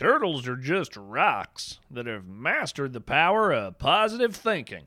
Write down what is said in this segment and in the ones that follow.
Turtles are just rocks that have mastered the power of positive thinking.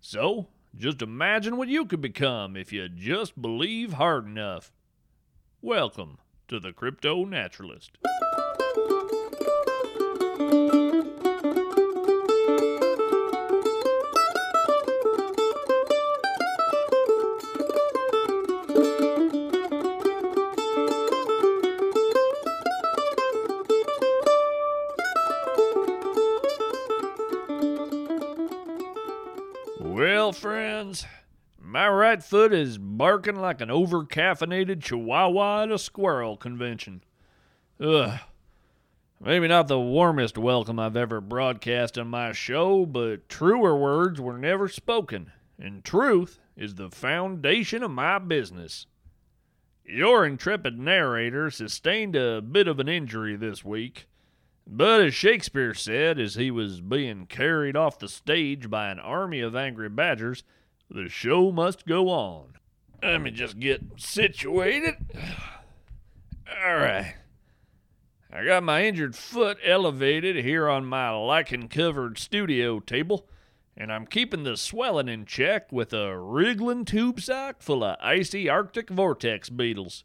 So, just imagine what you could become if you just believe hard enough. Welcome to the Crypto Naturalist. Right foot is barking like an over caffeinated chihuahua at a squirrel convention. Ugh. Maybe not the warmest welcome I've ever broadcast on my show, but truer words were never spoken, and truth is the foundation of my business. Your intrepid narrator sustained a bit of an injury this week, but as Shakespeare said as he was being carried off the stage by an army of angry badgers, the show must go on. Let me just get situated. All right. I got my injured foot elevated here on my lichen covered studio table, and I'm keeping the swelling in check with a wriggling tube sock full of icy Arctic vortex beetles.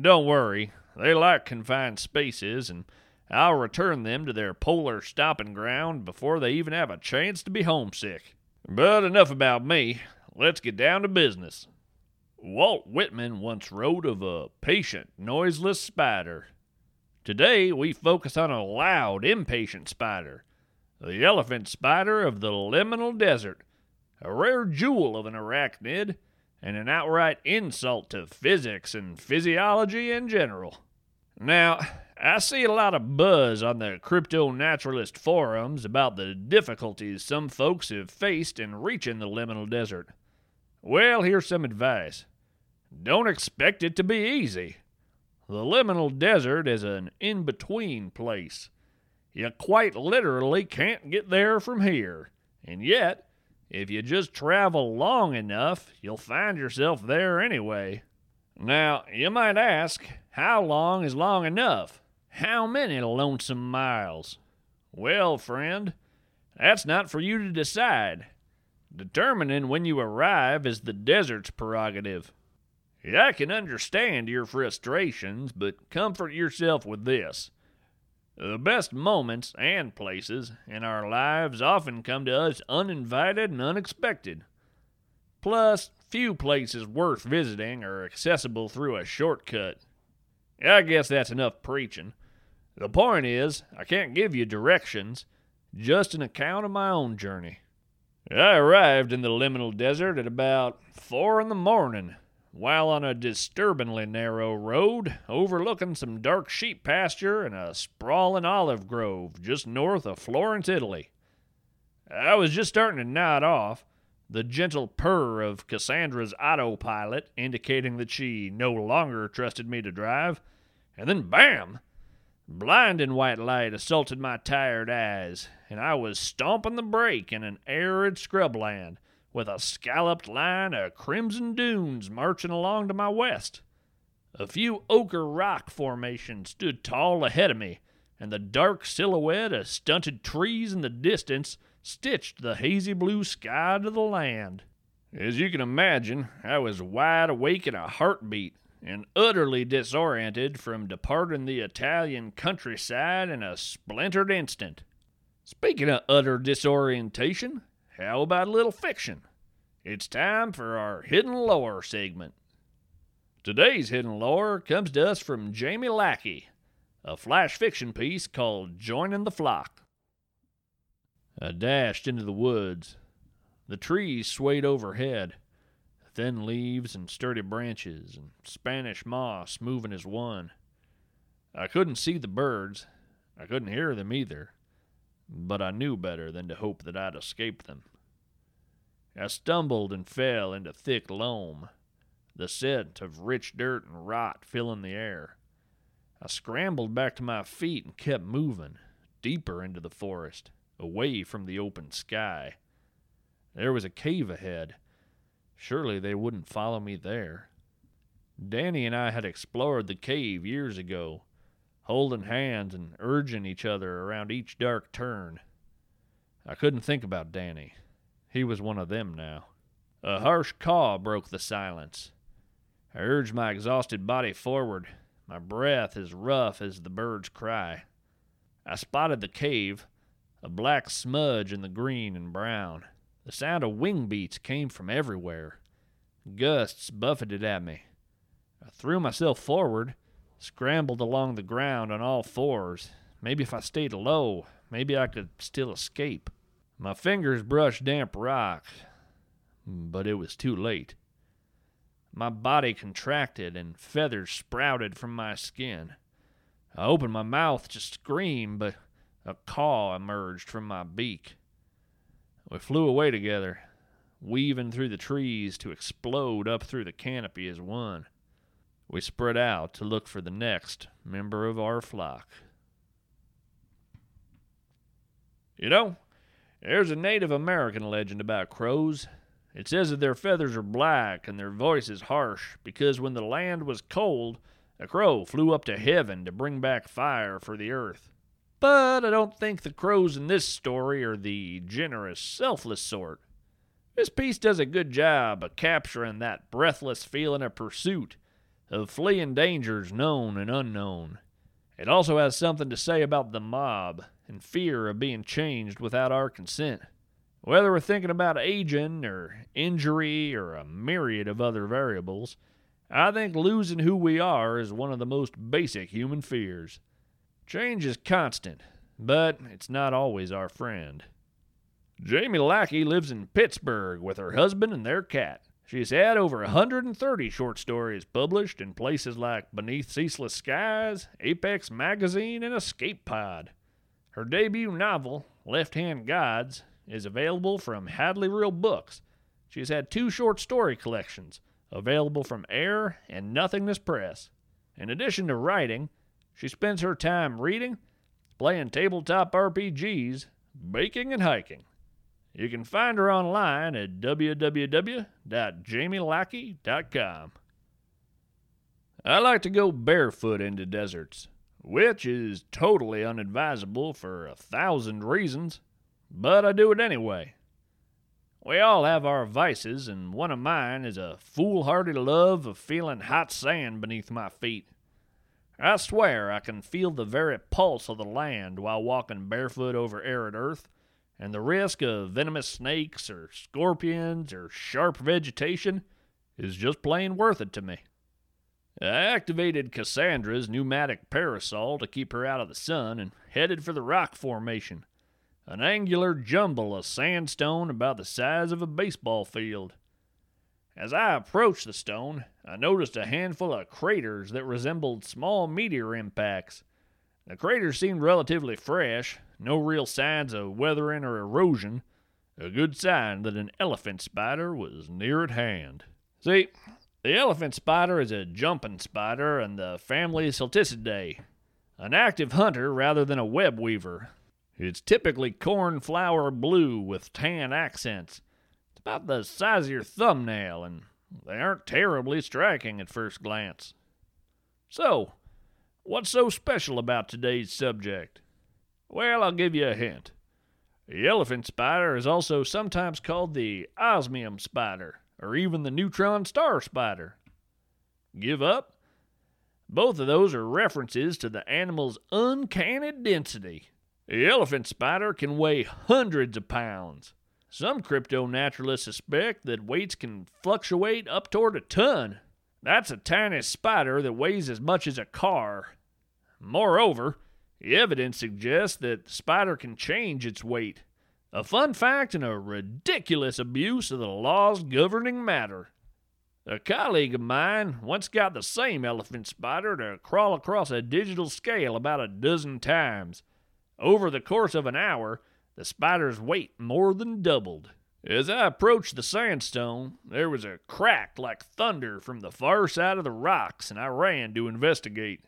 Don't worry, they like confined spaces, and I'll return them to their polar stopping ground before they even have a chance to be homesick. But enough about me. Let's get down to business. Walt Whitman once wrote of a patient, noiseless spider. Today, we focus on a loud, impatient spider, the elephant spider of the liminal desert, a rare jewel of an arachnid, and an outright insult to physics and physiology in general. Now, I see a lot of buzz on the crypto naturalist forums about the difficulties some folks have faced in reaching the liminal desert. Well, here's some advice. Don't expect it to be easy. The liminal desert is an in between place. You quite literally can't get there from here, and yet, if you just travel long enough, you'll find yourself there anyway. Now, you might ask, how long is long enough? How many lonesome miles? Well, friend, that's not for you to decide. Determining when you arrive is the desert's prerogative. I can understand your frustrations, but comfort yourself with this. The best moments and places in our lives often come to us uninvited and unexpected. Plus, few places worth visiting are accessible through a shortcut. I guess that's enough preaching. The point is, I can't give you directions, just an account of my own journey. I arrived in the liminal desert at about four in the morning, while on a disturbingly narrow road overlooking some dark sheep pasture and a sprawling olive grove just north of Florence, Italy. I was just starting to nod off, the gentle purr of Cassandra's autopilot indicating that she no longer trusted me to drive, and then bam! Blinding white light assaulted my tired eyes, and I was stomping the brake in an arid scrubland with a scalloped line of crimson dunes marching along to my west. A few ochre rock formations stood tall ahead of me, and the dark silhouette of stunted trees in the distance stitched the hazy blue sky to the land. As you can imagine, I was wide awake in a heartbeat and utterly disoriented from departing the Italian countryside in a splintered instant. Speaking of utter disorientation, how about a little fiction? It's time for our Hidden Lore segment. Today's Hidden Lore comes to us from Jamie Lackey, a flash fiction piece called Joining the Flock. I dashed into the woods. The trees swayed overhead, thin leaves and sturdy branches, and Spanish moss moving as one. I couldn't see the birds, I couldn't hear them either, but I knew better than to hope that I'd escape them. I stumbled and fell into thick loam, the scent of rich dirt and rot filling the air. I scrambled back to my feet and kept moving, deeper into the forest, away from the open sky. There was a cave ahead. Surely they wouldn't follow me there. Danny and I had explored the cave years ago. holding hands and urging each other around each dark turn. I couldn't think about Danny. He was one of them now. A harsh caw broke the silence. I urged my exhausted body forward, my breath as rough as the bird's cry. I spotted the cave, a black smudge in the green and brown. The sound of wing beats came from everywhere. Gusts buffeted at me. I threw myself forward, scrambled along the ground on all fours. Maybe if I stayed low, maybe I could still escape. My fingers brushed damp rock, but it was too late. My body contracted and feathers sprouted from my skin. I opened my mouth to scream, but a caw emerged from my beak. We flew away together, weaving through the trees to explode up through the canopy as one. We spread out to look for the next member of our flock. You know, there's a Native American legend about crows. It says that their feathers are black and their voices harsh because when the land was cold, a crow flew up to heaven to bring back fire for the earth. But I don't think the crows in this story are the generous, selfless sort. This piece does a good job of capturing that breathless feeling of pursuit, of fleeing dangers known and unknown. It also has something to say about the mob and fear of being changed without our consent. Whether we're thinking about aging or injury or a myriad of other variables, I think losing who we are is one of the most basic human fears. Change is constant, but it's not always our friend. Jamie Lackey lives in Pittsburgh with her husband and their cat. She's had over 130 short stories published in places like Beneath Ceaseless Skies, Apex Magazine, and Escape Pod. Her debut novel, Left Hand Gods, is available from Hadley Rille Books. She has had two short story collections available from Air and Nothingness Press. In addition to writing, she spends her time reading, playing tabletop RPGs, baking, and hiking. You can find her online at www.jamielackey.com. I like to go barefoot into deserts, which is totally unadvisable for a thousand reasons, but I do it anyway. We all have our vices, and one of mine is a foolhardy love of feeling hot sand beneath my feet. I swear I can feel the very pulse of the land while walking barefoot over arid earth, and the risk of venomous snakes or scorpions or sharp vegetation is just plain worth it to me. I activated Cassandra's pneumatic parasol to keep her out of the sun and headed for the rock formation an angular jumble of sandstone about the size of a baseball field. As I approached the stone, I noticed a handful of craters that resembled small meteor impacts. The craters seemed relatively fresh, no real signs of weathering or erosion, a good sign that an elephant spider was near at hand. See, the elephant spider is a jumping spider in the family Salticidae, an active hunter rather than a web weaver. It's typically cornflower blue with tan accents. About the size of your thumbnail, and they aren't terribly striking at first glance. So, what's so special about today's subject? Well, I'll give you a hint. The elephant spider is also sometimes called the osmium spider, or even the neutron star spider. Give up? Both of those are references to the animal's uncanny density. The elephant spider can weigh hundreds of pounds. Some crypto naturalists suspect that weights can fluctuate up toward a ton. That's a tiny spider that weighs as much as a car. Moreover, the evidence suggests that the spider can change its weight. A fun fact and a ridiculous abuse of the laws governing matter. A colleague of mine once got the same elephant spider to crawl across a digital scale about a dozen times. Over the course of an hour, the spider's weight more than doubled. As I approached the sandstone, there was a crack like thunder from the far side of the rocks, and I ran to investigate.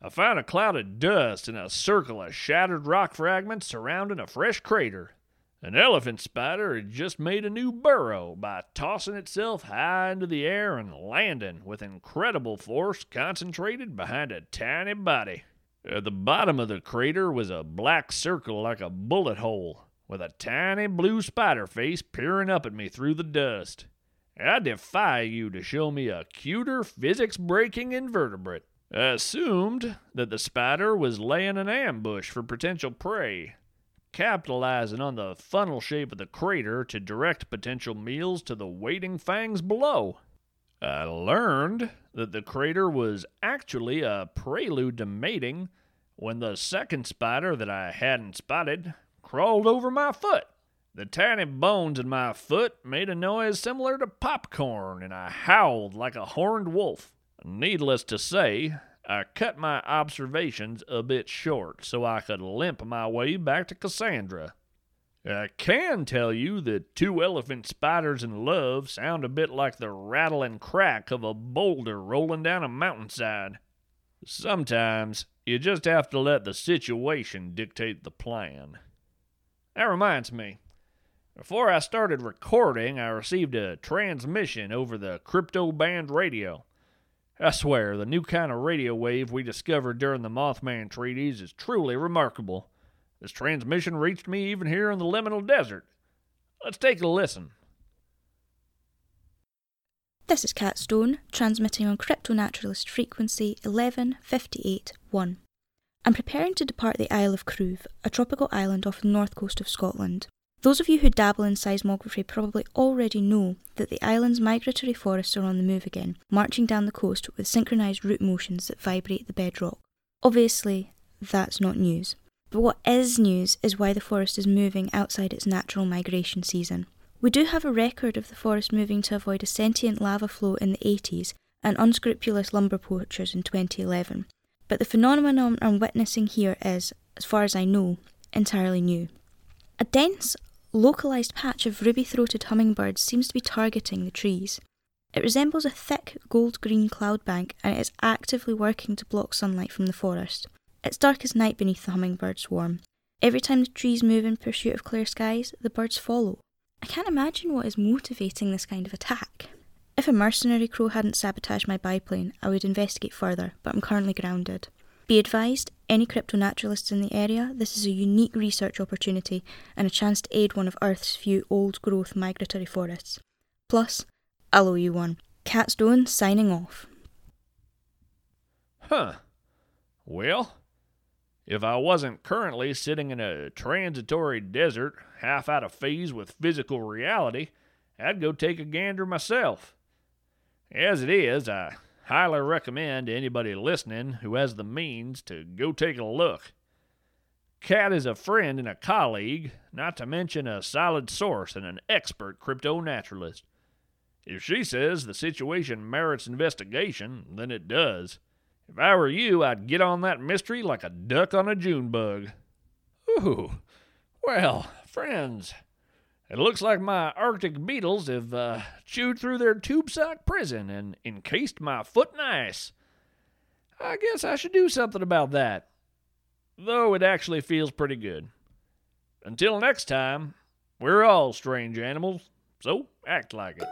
I found a cloud of dust and a circle of shattered rock fragments surrounding a fresh crater. An elephant spider had just made a new burrow by tossing itself high into the air and landing with incredible force concentrated behind a tiny body. At the bottom of the crater was a black circle like a bullet hole, with a tiny blue spider face peering up at me through the dust. I defy you to show me a cuter physics breaking invertebrate. I assumed that the spider was laying an ambush for potential prey, capitalizing on the funnel shape of the crater to direct potential meals to the waiting fangs below. I learned that the crater was actually a prelude to mating when the second spider that I hadn't spotted crawled over my foot. The tiny bones in my foot made a noise similar to popcorn, and I howled like a horned wolf. Needless to say, I cut my observations a bit short so I could limp my way back to Cassandra. I can tell you that two elephant spiders in love sound a bit like the rattle and crack of a boulder rolling down a mountainside. Sometimes you just have to let the situation dictate the plan. That reminds me. Before I started recording, I received a transmission over the crypto band radio. I swear, the new kind of radio wave we discovered during the Mothman treaties is truly remarkable. This transmission reached me even here in the liminal desert. Let's take a listen. This is Cat Stone, transmitting on Cryptonaturalist frequency 11581. I'm preparing to depart the Isle of Cruve, a tropical island off the north coast of Scotland. Those of you who dabble in seismography probably already know that the island's migratory forests are on the move again, marching down the coast with synchronised root motions that vibrate the bedrock. Obviously, that's not news. But what is news is why the forest is moving outside its natural migration season. We do have a record of the forest moving to avoid a sentient lava flow in the 80s and unscrupulous lumber poachers in 2011, but the phenomenon I'm witnessing here is, as far as I know, entirely new. A dense, localised patch of ruby throated hummingbirds seems to be targeting the trees. It resembles a thick gold green cloud bank and it is actively working to block sunlight from the forest. It's dark as night beneath the hummingbird swarm. Every time the trees move in pursuit of clear skies, the birds follow. I can't imagine what is motivating this kind of attack. If a mercenary crow hadn't sabotaged my biplane, I would investigate further, but I'm currently grounded. Be advised, any crypto naturalists in the area, this is a unique research opportunity and a chance to aid one of Earth's few old growth migratory forests. Plus, I'll owe you one. Cat Stone signing off. Huh. Well, if I wasn't currently sitting in a transitory desert, half out of phase with physical reality, I'd go take a gander myself. As it is, I highly recommend anybody listening who has the means to go take a look. Cat is a friend and a colleague, not to mention a solid source and an expert crypto naturalist. If she says the situation merits investigation, then it does. If I were you, I'd get on that mystery like a duck on a June bug. Ooh, well, friends, it looks like my Arctic beetles have uh, chewed through their tube sock prison and encased my foot in ice. I guess I should do something about that. Though it actually feels pretty good. Until next time, we're all strange animals, so act like it.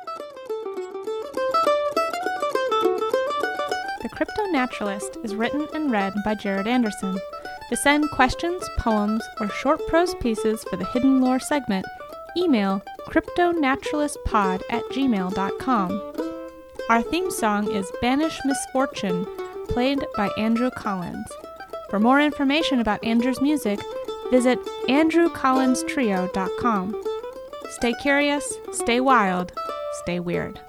Crypto Naturalist is written and read by Jared Anderson. To send questions, poems, or short prose pieces for the Hidden Lore segment, email cryptonaturalistpod at gmail.com. Our theme song is Banish Misfortune, played by Andrew Collins. For more information about Andrew's music, visit andrewcollinstrio.com. Stay curious, stay wild, stay weird.